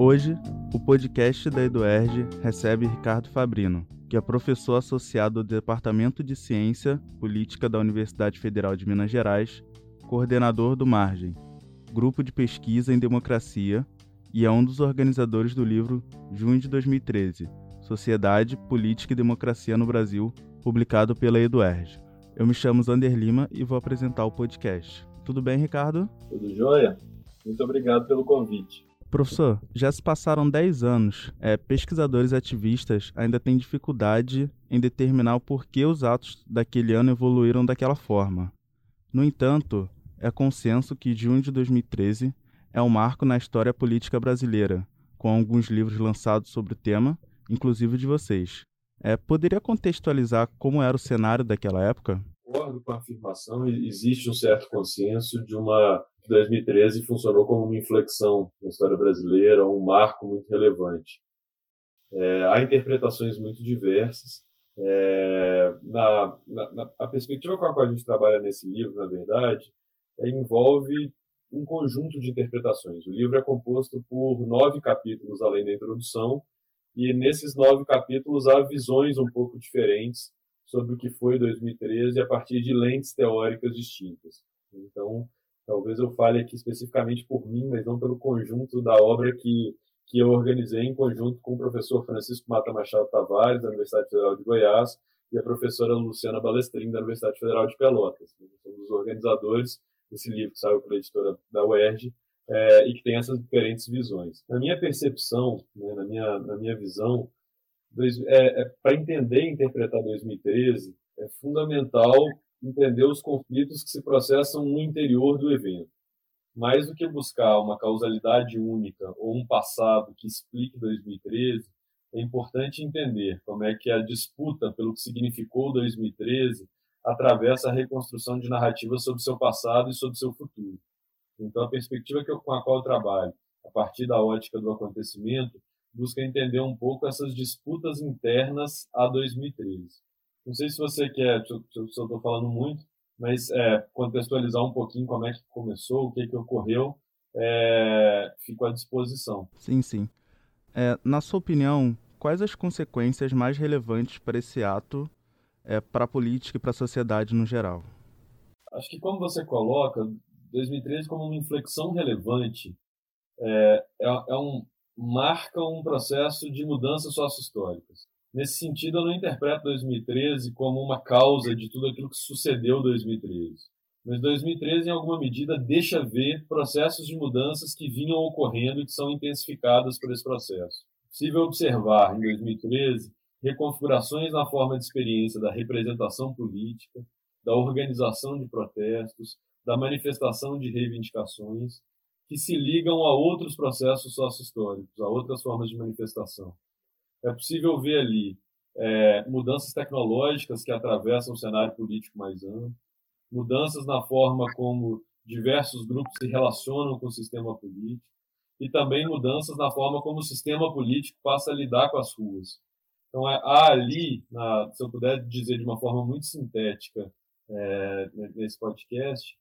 Hoje, o podcast da Eduerge recebe Ricardo Fabrino, que é professor associado do Departamento de Ciência Política da Universidade Federal de Minas Gerais, coordenador do Margem, grupo de pesquisa em democracia, e é um dos organizadores do livro Junho de 2013, Sociedade, Política e Democracia no Brasil, publicado pela Eduerge. Eu me chamo Zander Lima e vou apresentar o podcast. Tudo bem, Ricardo? Tudo jóia? Muito obrigado pelo convite. Professor, já se passaram 10 anos. É, pesquisadores ativistas ainda têm dificuldade em determinar o porquê os atos daquele ano evoluíram daquela forma. No entanto, é consenso que junho de 2013 é um marco na história política brasileira, com alguns livros lançados sobre o tema, inclusive de vocês. É, poderia contextualizar como era o cenário daquela época? Concordo com a afirmação. Existe um certo consenso de uma 2013 funcionou como uma inflexão na história brasileira, um marco muito relevante. É, há interpretações muito diversas. É, na, na, a perspectiva com a qual a gente trabalha nesse livro, na verdade, é, envolve um conjunto de interpretações. O livro é composto por nove capítulos além da introdução, e nesses nove capítulos há visões um pouco diferentes sobre o que foi 2013 a partir de lentes teóricas distintas. Então, Talvez eu fale aqui especificamente por mim, mas não pelo conjunto da obra que, que eu organizei em conjunto com o professor Francisco Mata Machado Tavares, da Universidade Federal de Goiás, e a professora Luciana Balestrin, da Universidade Federal de Pelotas. Somos os organizadores desse livro que saiu pela editora da UERJ é, e que tem essas diferentes visões. Na minha percepção, né, na, minha, na minha visão, é, é para entender e interpretar 2013, é fundamental entender os conflitos que se processam no interior do evento. Mais do que buscar uma causalidade única ou um passado que explique 2013, é importante entender como é que a disputa pelo que significou 2013 atravessa a reconstrução de narrativas sobre seu passado e sobre seu futuro. Então, a perspectiva eu, com a qual eu trabalho, a partir da ótica do acontecimento, busca entender um pouco essas disputas internas a 2013. Não sei se você quer, se eu estou falando muito, mas é, contextualizar um pouquinho como é que começou, o que, que ocorreu, é, fico à disposição. Sim, sim. É, na sua opinião, quais as consequências mais relevantes para esse ato, é, para a política e para a sociedade no geral? Acho que, como você coloca, 2013 como uma inflexão relevante, é, é, é um, marca um processo de mudanças sócio-históricas. Nesse sentido, eu não interpreto 2013 como uma causa de tudo aquilo que sucedeu em 2013. Mas 2013, em alguma medida, deixa ver processos de mudanças que vinham ocorrendo e que são intensificadas por esse processo. Possível observar, em 2013, reconfigurações na forma de experiência da representação política, da organização de protestos, da manifestação de reivindicações, que se ligam a outros processos sócio-históricos, a outras formas de manifestação é possível ver ali é, mudanças tecnológicas que atravessam o cenário político mais amplo, mudanças na forma como diversos grupos se relacionam com o sistema político e também mudanças na forma como o sistema político passa a lidar com as ruas. Então, é, há ali, na, se eu puder dizer de uma forma muito sintética é, nesse podcast,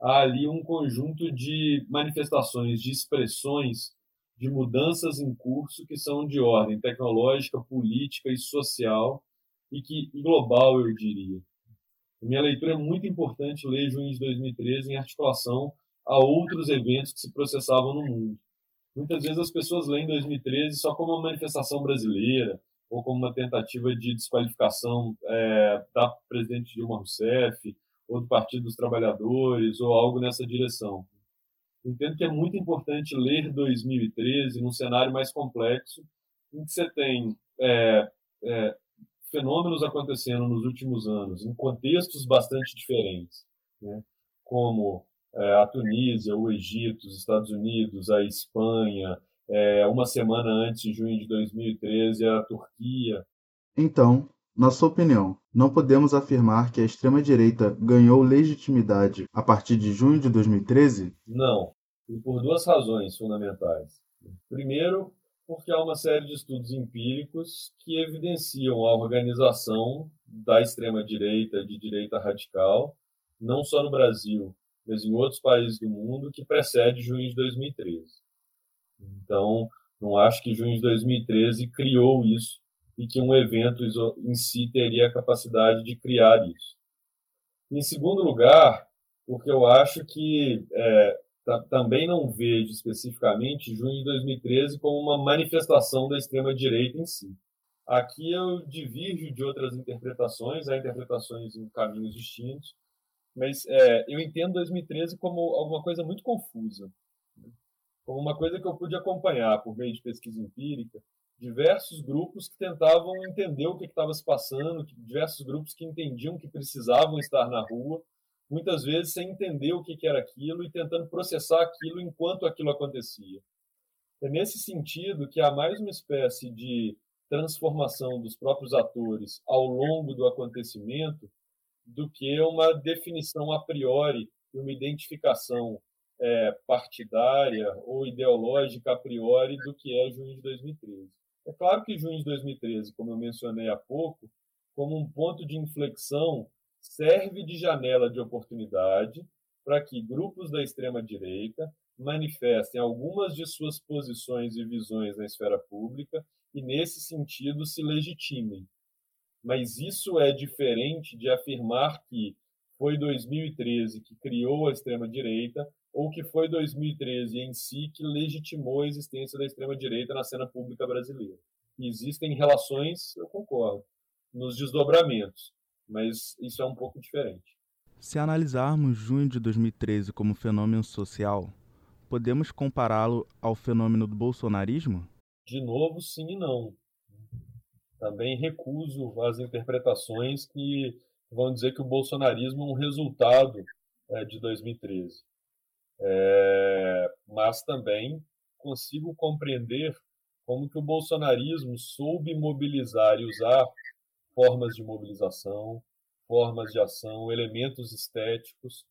há ali um conjunto de manifestações, de expressões de mudanças em curso que são de ordem tecnológica, política e social e que global, eu diria. minha leitura é muito importante ler junho de 2013 em articulação a outros eventos que se processavam no mundo. Muitas vezes as pessoas leem 2013 só como uma manifestação brasileira ou como uma tentativa de desqualificação é, da presidente Dilma Rousseff ou do Partido dos Trabalhadores ou algo nessa direção. Entendo que é muito importante ler 2013 num cenário mais complexo, em que você tem é, é, fenômenos acontecendo nos últimos anos, em contextos bastante diferentes, né? como é, a Tunísia, o Egito, os Estados Unidos, a Espanha, é, uma semana antes, de junho de 2013, a Turquia. Então, na sua opinião, não podemos afirmar que a extrema-direita ganhou legitimidade a partir de junho de 2013? Não, e por duas razões fundamentais. Primeiro, porque há uma série de estudos empíricos que evidenciam a organização da extrema-direita, de direita radical, não só no Brasil, mas em outros países do mundo, que precede junho de 2013. Então, não acho que junho de 2013 criou isso e que um evento em si teria a capacidade de criar isso. Em segundo lugar, porque eu acho que é, também não vejo especificamente junho de 2013 como uma manifestação da extrema-direita em si. Aqui eu divirjo de outras interpretações, há interpretações em caminhos distintos, mas é, eu entendo 2013 como alguma coisa muito confusa, né? como uma coisa que eu pude acompanhar por meio de pesquisa empírica, diversos grupos que tentavam entender o que estava se passando, diversos grupos que entendiam que precisavam estar na rua, muitas vezes sem entender o que era aquilo e tentando processar aquilo enquanto aquilo acontecia. É nesse sentido que há mais uma espécie de transformação dos próprios atores ao longo do acontecimento do que uma definição a priori, uma identificação é, partidária ou ideológica a priori do que é junho de 2013. É claro que junho de 2013, como eu mencionei há pouco, como um ponto de inflexão, serve de janela de oportunidade para que grupos da extrema-direita manifestem algumas de suas posições e visões na esfera pública e, nesse sentido, se legitimem. Mas isso é diferente de afirmar que foi 2013 que criou a extrema-direita ou que foi 2013 em si que legitimou a existência da extrema-direita na cena pública brasileira. existem relações, eu concordo, nos desdobramentos, mas isso é um pouco diferente. Se analisarmos junho de 2013 como fenômeno social, podemos compará-lo ao fenômeno do bolsonarismo? De novo, sim e não. Também recuso as interpretações que vão dizer que o bolsonarismo é um resultado é, de 2013. É, mas também consigo compreender como que o bolsonarismo soube mobilizar e usar formas de mobilização, formas de ação, elementos estéticos,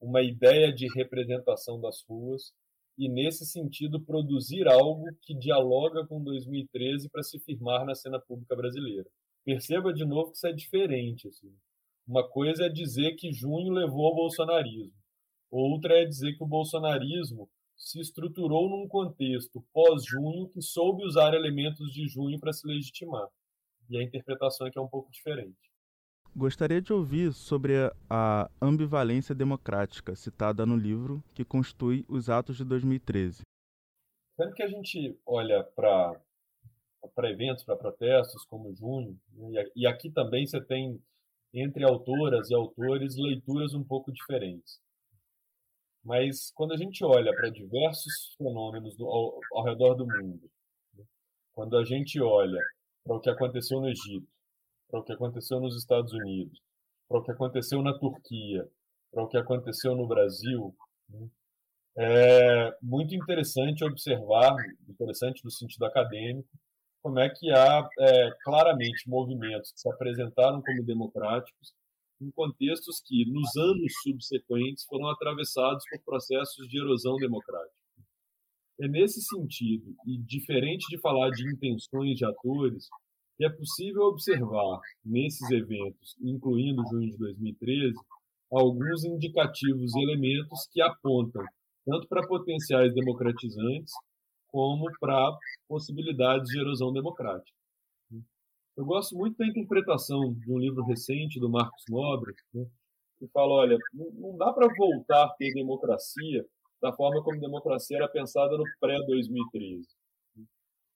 uma ideia de representação das ruas e, nesse sentido, produzir algo que dialoga com 2013 para se firmar na cena pública brasileira. Perceba de novo que isso é diferente. Assim. Uma coisa é dizer que junho levou ao bolsonarismo, outra é dizer que o bolsonarismo se estruturou num contexto pós-junho que soube usar elementos de junho para se legitimar. E a interpretação aqui é um pouco diferente. Gostaria de ouvir sobre a ambivalência democrática citada no livro que constitui os atos de 2013. Quando que a gente olha para para eventos, para protestos como junho, né, e aqui também você tem entre autoras e autores leituras um pouco diferentes. Mas quando a gente olha para diversos fenômenos do, ao, ao redor do mundo, né, quando a gente olha para o que aconteceu no Egito, para o que aconteceu nos Estados Unidos, para o que aconteceu na Turquia, para o que aconteceu no Brasil, né? é muito interessante observar, interessante no sentido acadêmico, como é que há é, claramente movimentos que se apresentaram como democráticos em contextos que, nos anos subsequentes, foram atravessados por processos de erosão democrática. É nesse sentido, e diferente de falar de intenções de atores, que é possível observar nesses eventos, incluindo junho de 2013, alguns indicativos elementos que apontam tanto para potenciais democratizantes como para possibilidades de erosão democrática. Eu gosto muito da interpretação de um livro recente do Marcos Nobre, né, que fala, olha, não dá para voltar a ter democracia da forma como democracia era pensada no pré-2013.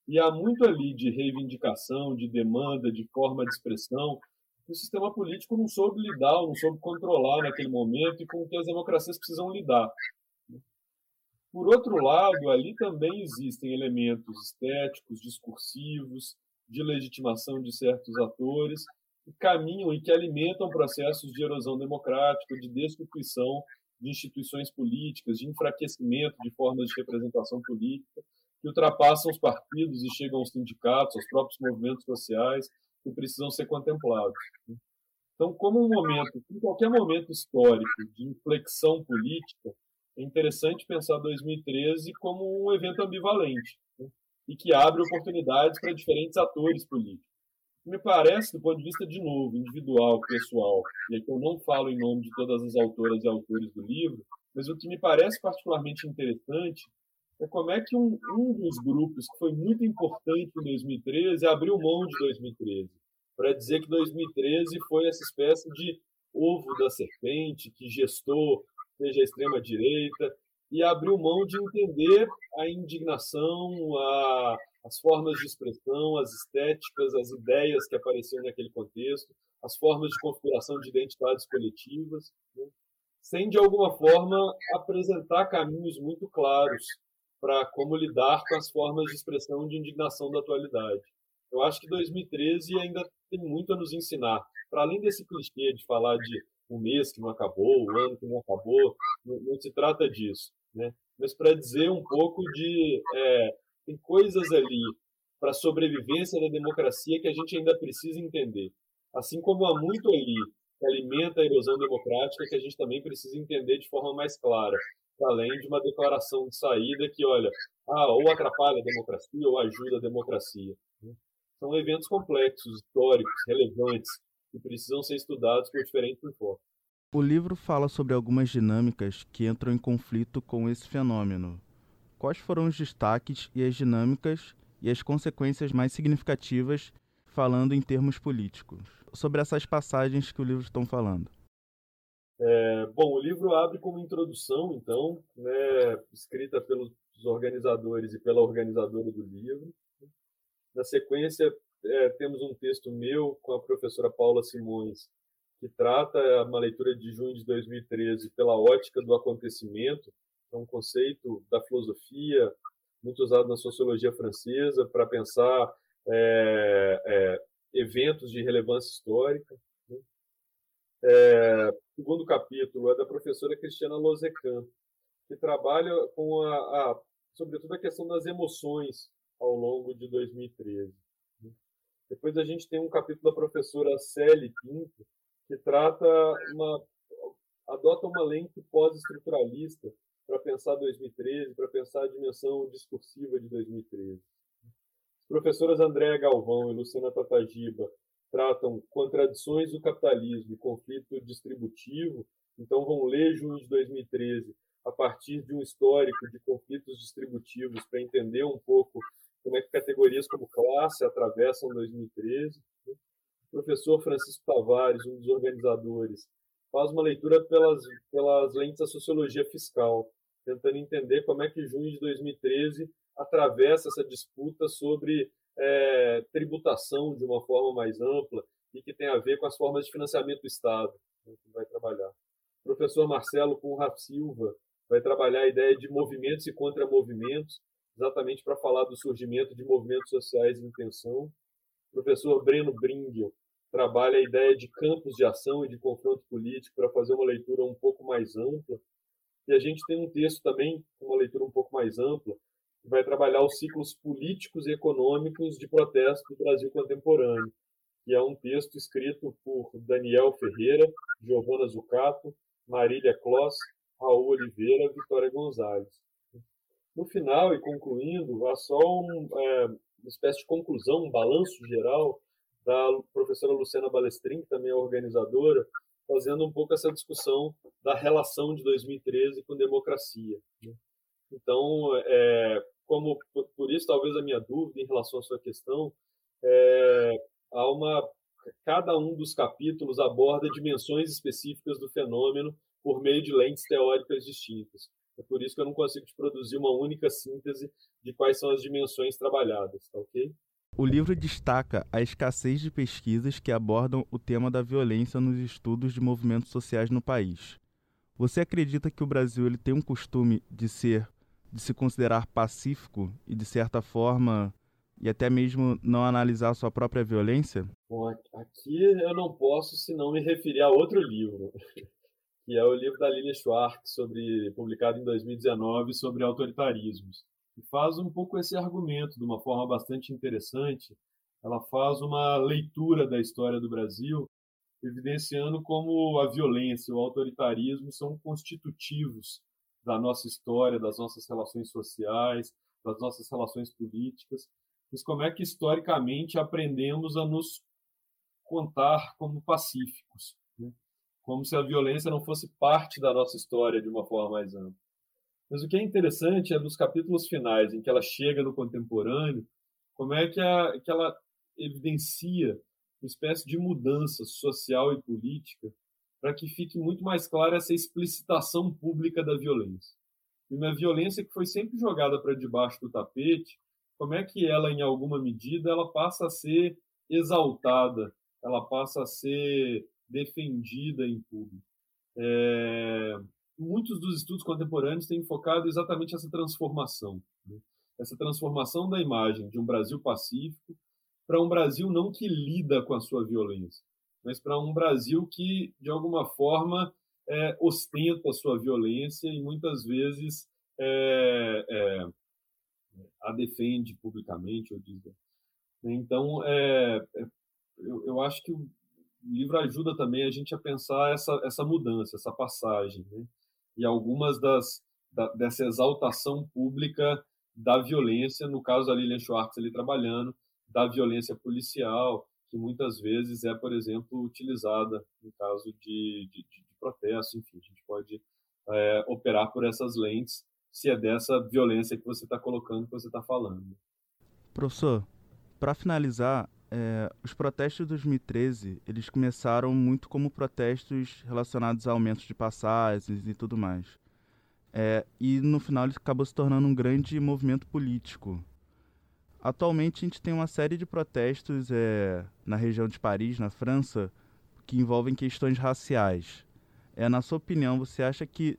E há muito ali de reivindicação, de demanda, de forma de expressão, que o sistema político não soube lidar, não soube controlar naquele momento e com que as democracias precisam lidar. Por outro lado, ali também existem elementos estéticos, discursivos, de legitimação de certos atores, que caminham e que alimentam processos de erosão democrática, de destituição de instituições políticas, de enfraquecimento de formas de representação política, que ultrapassam os partidos e chegam aos sindicatos, aos próprios movimentos sociais, que precisam ser contemplados. Né? Então, como um momento, em qualquer momento histórico de inflexão política, é interessante pensar 2013 como um evento ambivalente né? e que abre oportunidades para diferentes atores políticos. Me parece, do ponto de vista, de novo, individual, pessoal, e aqui eu não falo em nome de todas as autoras e autores do livro, mas o que me parece particularmente interessante é como é que um, um dos grupos que foi muito importante em 2013 abriu mão de 2013 para dizer que 2013 foi essa espécie de ovo da serpente que gestou seja a extrema direita e abriu mão de entender a indignação, a, as formas de expressão, as estéticas, as ideias que apareciam naquele contexto, as formas de configuração de identidades coletivas, né? sem de alguma forma apresentar caminhos muito claros para como lidar com as formas de expressão de indignação da atualidade. Eu acho que 2013 ainda tem muito a nos ensinar. Para além desse clichê de falar de um mês que não acabou, o um ano que não acabou, não, não, se trata disso, né? Mas para dizer um pouco de é, tem coisas ali para a sobrevivência da democracia que a gente ainda precisa entender. Assim como há muito ali que alimenta a erosão democrática que a gente também precisa entender de forma mais clara além de uma declaração de saída que, olha, ah, ou atrapalha a democracia ou ajuda a democracia. Né? São eventos complexos, históricos, relevantes, que precisam ser estudados por diferentes enfoques. O livro fala sobre algumas dinâmicas que entram em conflito com esse fenômeno. Quais foram os destaques e as dinâmicas e as consequências mais significativas, falando em termos políticos? Sobre essas passagens que o livro estão falando. É, bom, o livro abre como introdução, então, né, escrita pelos organizadores e pela organizadora do livro. Na sequência, é, temos um texto meu com a professora Paula Simões, que trata uma leitura de junho de 2013 pela ótica do acontecimento, é um conceito da filosofia muito usado na sociologia francesa para pensar é, é, eventos de relevância histórica. É, o segundo capítulo é da professora Cristiana Lozecan, que trabalha com a, a, sobretudo a questão das emoções ao longo de 2013. Depois a gente tem um capítulo da professora Célie Pinto, que trata uma adota uma lente pós-estruturalista para pensar 2013, para pensar a dimensão discursiva de 2013. As professoras Andréa Galvão e Luciana Tatagiba tratam contradições do capitalismo e conflito distributivo, então vão ler junho de 2013 a partir de um histórico de conflitos distributivos para entender um pouco como é que categorias como classe atravessam 2013. O professor Francisco Tavares, um dos organizadores, faz uma leitura pelas, pelas lentes da sociologia fiscal, tentando entender como é que junho de 2013 atravessa essa disputa sobre é, tributação de uma forma mais ampla e que tem a ver com as formas de financiamento do Estado, né, que vai trabalhar. O professor Marcelo Conrad Silva vai trabalhar a ideia de movimentos e contramovimentos, exatamente para falar do surgimento de movimentos sociais em tensão. O professor Breno Bringel trabalha a ideia de campos de ação e de confronto político para fazer uma leitura um pouco mais ampla. E a gente tem um texto também com uma leitura um pouco mais ampla, que vai trabalhar os ciclos políticos e econômicos de protesto do Brasil contemporâneo, que é um texto escrito por Daniel Ferreira, Giovana Zucato, Marília Kloss, Raul Oliveira e Vitória Gonzalez. No final, e concluindo, há só um, é, uma espécie de conclusão, um balanço geral da professora Luciana Balestrin, que também é organizadora, fazendo um pouco essa discussão da relação de 2013 com democracia. Né? Então, é, como por isso talvez a minha dúvida em relação à sua questão é, há uma cada um dos capítulos aborda dimensões específicas do fenômeno por meio de lentes teóricas distintas. É por isso que eu não consigo te produzir uma única síntese de quais são as dimensões trabalhadas, tá ok? O livro destaca a escassez de pesquisas que abordam o tema da violência nos estudos de movimentos sociais no país. Você acredita que o Brasil ele tem um costume de ser de se considerar pacífico e, de certa forma, e até mesmo não analisar sua própria violência? Bom, aqui eu não posso senão me referir a outro livro, que é o livro da Lilia Schwartz, sobre, publicado em 2019, sobre autoritarismos. E faz um pouco esse argumento de uma forma bastante interessante. Ela faz uma leitura da história do Brasil, evidenciando como a violência e o autoritarismo são constitutivos da nossa história, das nossas relações sociais, das nossas relações políticas, mas como é que historicamente aprendemos a nos contar como pacíficos, né? como se a violência não fosse parte da nossa história de uma forma mais ampla. Mas o que é interessante é nos capítulos finais, em que ela chega no contemporâneo, como é que, a, que ela evidencia uma espécie de mudança social e política para que fique muito mais clara essa explicitação pública da violência. E uma violência que foi sempre jogada para debaixo do tapete, como é que ela, em alguma medida, ela passa a ser exaltada, ela passa a ser defendida em público. É, muitos dos estudos contemporâneos têm focado exatamente essa transformação, né? essa transformação da imagem de um Brasil pacífico para um Brasil não que lida com a sua violência, mas para um Brasil que, de alguma forma, é, ostenta a sua violência e muitas vezes é, é, a defende publicamente. Ou diz, então, é, é, eu, eu, acho que o livro ajuda também a gente a pensar essa, essa mudança, essa passagem, né? e algumas das da, dessa exaltação pública da violência, no caso da Lilian Schwartz ali trabalhando, da violência policial, que muitas vezes é, por exemplo, utilizada no caso de, de, de protesto, enfim, a gente pode é, operar por essas lentes, se é dessa violência que você está colocando, que você está falando. Professor, para finalizar, é, os protestos de 2013 eles começaram muito como protestos relacionados a aumentos de passagens e tudo mais. É, e no final ele acabou se tornando um grande movimento político. Atualmente a gente tem uma série de protestos é, na região de Paris, na França, que envolvem questões raciais. É, na sua opinião, você acha que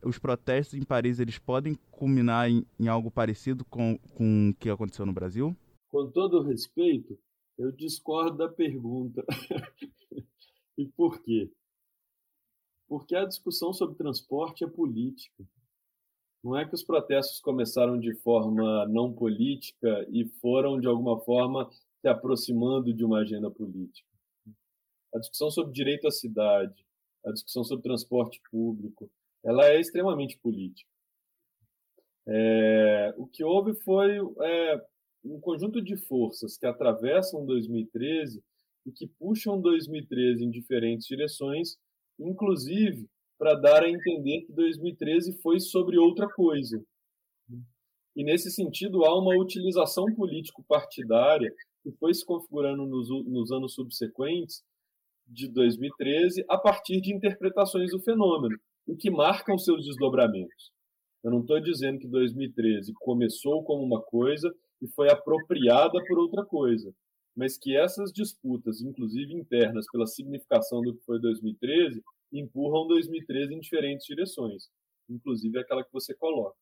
os protestos em Paris eles podem culminar em, em algo parecido com, com o que aconteceu no Brasil? Com todo respeito, eu discordo da pergunta. e por quê? Porque a discussão sobre transporte é política. Não é que os protestos começaram de forma não política e foram, de alguma forma, se aproximando de uma agenda política. A discussão sobre direito à cidade, a discussão sobre transporte público, ela é extremamente política. É, o que houve foi é, um conjunto de forças que atravessam 2013 e que puxam 2013 em diferentes direções, inclusive para dar a entender que 2013 foi sobre outra coisa. E nesse sentido há uma utilização político-partidária que foi se configurando nos, nos anos subsequentes de 2013 a partir de interpretações do fenômeno, o que marcam seus desdobramentos. Eu não estou dizendo que 2013 começou como uma coisa e foi apropriada por outra coisa. Mas que essas disputas, inclusive internas, pela significação do que foi 2013, empurram 2013 em diferentes direções, inclusive aquela que você coloca.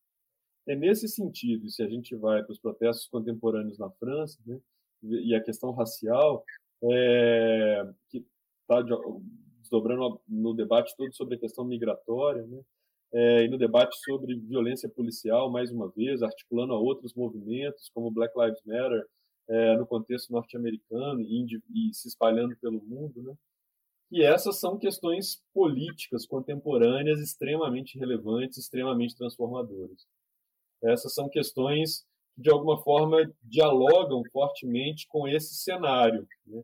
É nesse sentido, se a gente vai para os protestos contemporâneos na França, né, e a questão racial, é, que está desdobrando no debate todo sobre a questão migratória, né, é, e no debate sobre violência policial, mais uma vez, articulando a outros movimentos, como Black Lives Matter, é, no contexto norte-americano e, e, se espalhando pelo mundo, né? E essas são questões políticas contemporâneas extremamente relevantes, extremamente transformadoras. Essas são questões que, de alguma forma, dialogam fortemente com esse cenário. Né?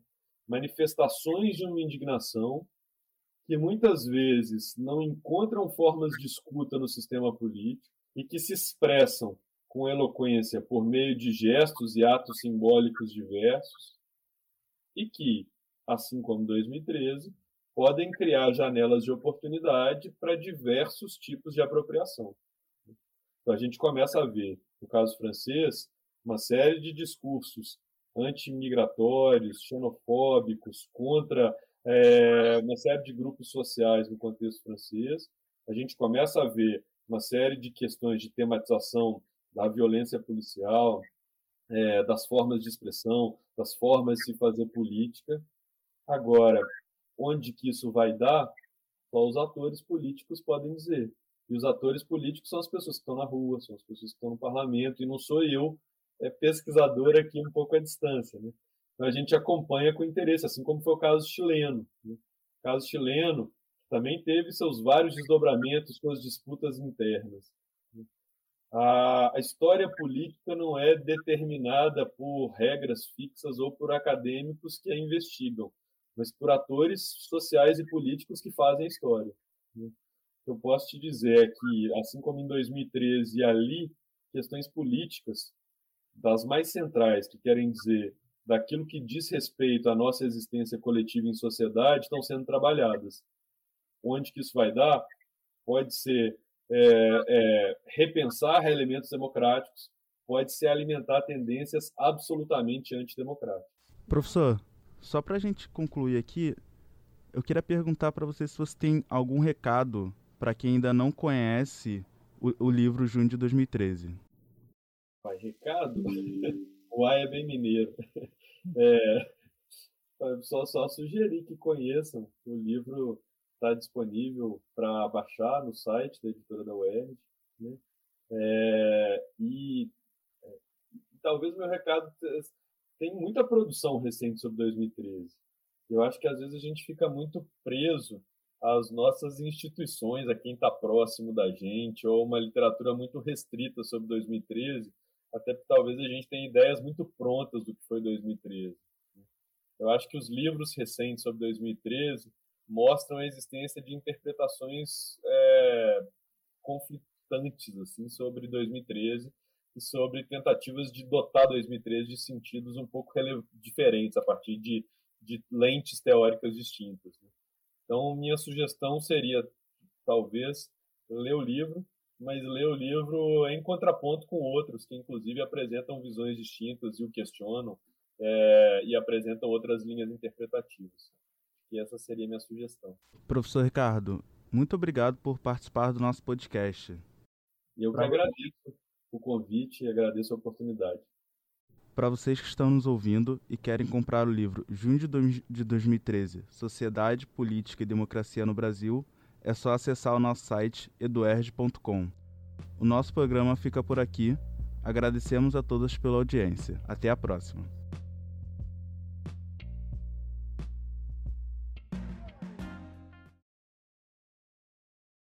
Manifestações de uma indignação que muitas vezes não encontram formas de escuta no sistema político e que se expressam com eloquência por meio de gestos e atos simbólicos diversos e que, assim como 2013, podem criar janelas de oportunidade para diversos tipos de apropriação. Então a gente começa a ver, no caso francês, uma série de discursos antimigratórios, xenofóbicos, contra é, uma série de grupos sociais no contexto francês. A gente começa a ver uma série de questões de tematização da violência policial, é, das formas de expressão, das formas de se fazer política. Agora, onde que isso vai dar, só os atores políticos podem dizer. E os atores políticos são as pessoas que estão na rua, são as pessoas que estão no parlamento, e não sou eu, é pesquisador aqui um pouco à distância. Né? Então a gente acompanha com interesse, assim como foi o caso chileno. Né? O caso chileno também teve seus vários desdobramentos, suas disputas internas. Né? A, a história política não é determinada por regras fixas ou por acadêmicos que a investigam, mas por atores sociais e políticos que fazem a história. Né? eu posso te dizer é que, assim como em 2013 ali, questões políticas das mais centrais, que querem dizer daquilo que diz respeito à nossa existência coletiva em sociedade, estão sendo trabalhadas. Onde que isso vai dar? Pode ser é, é, repensar elementos democráticos, pode ser alimentar tendências absolutamente antidemocráticas. Professor, só para a gente concluir aqui, eu queria perguntar para você se você tem algum recado para quem ainda não conhece o, o livro Junho de 2013. Pai, recado? o A é bem mineiro. É, só, só sugerir que conheçam. O livro está disponível para baixar no site da editora da UERJ. Né? É, e, é, talvez o meu recado tem muita produção recente sobre 2013. Eu acho que às vezes a gente fica muito preso às nossas instituições, a quem está próximo da gente, ou uma literatura muito restrita sobre 2013, até porque talvez a gente tenha ideias muito prontas do que foi 2013. Eu acho que os livros recentes sobre 2013 mostram a existência de interpretações é, conflitantes assim sobre 2013 e sobre tentativas de dotar 2013 de sentidos um pouco diferentes a partir de, de lentes teóricas distintas. Né? Então, minha sugestão seria, talvez, ler o livro, mas ler o livro em contraponto com outros, que inclusive apresentam visões distintas e o questionam, é, e apresentam outras linhas interpretativas. E essa seria a minha sugestão. Professor Ricardo, muito obrigado por participar do nosso podcast. Eu que agradeço o convite e agradeço a oportunidade. Para vocês que estão nos ouvindo e querem comprar o livro Junho de 2013 Sociedade, Política e Democracia no Brasil, é só acessar o nosso site eduerd.com. O nosso programa fica por aqui. Agradecemos a todos pela audiência. Até a próxima.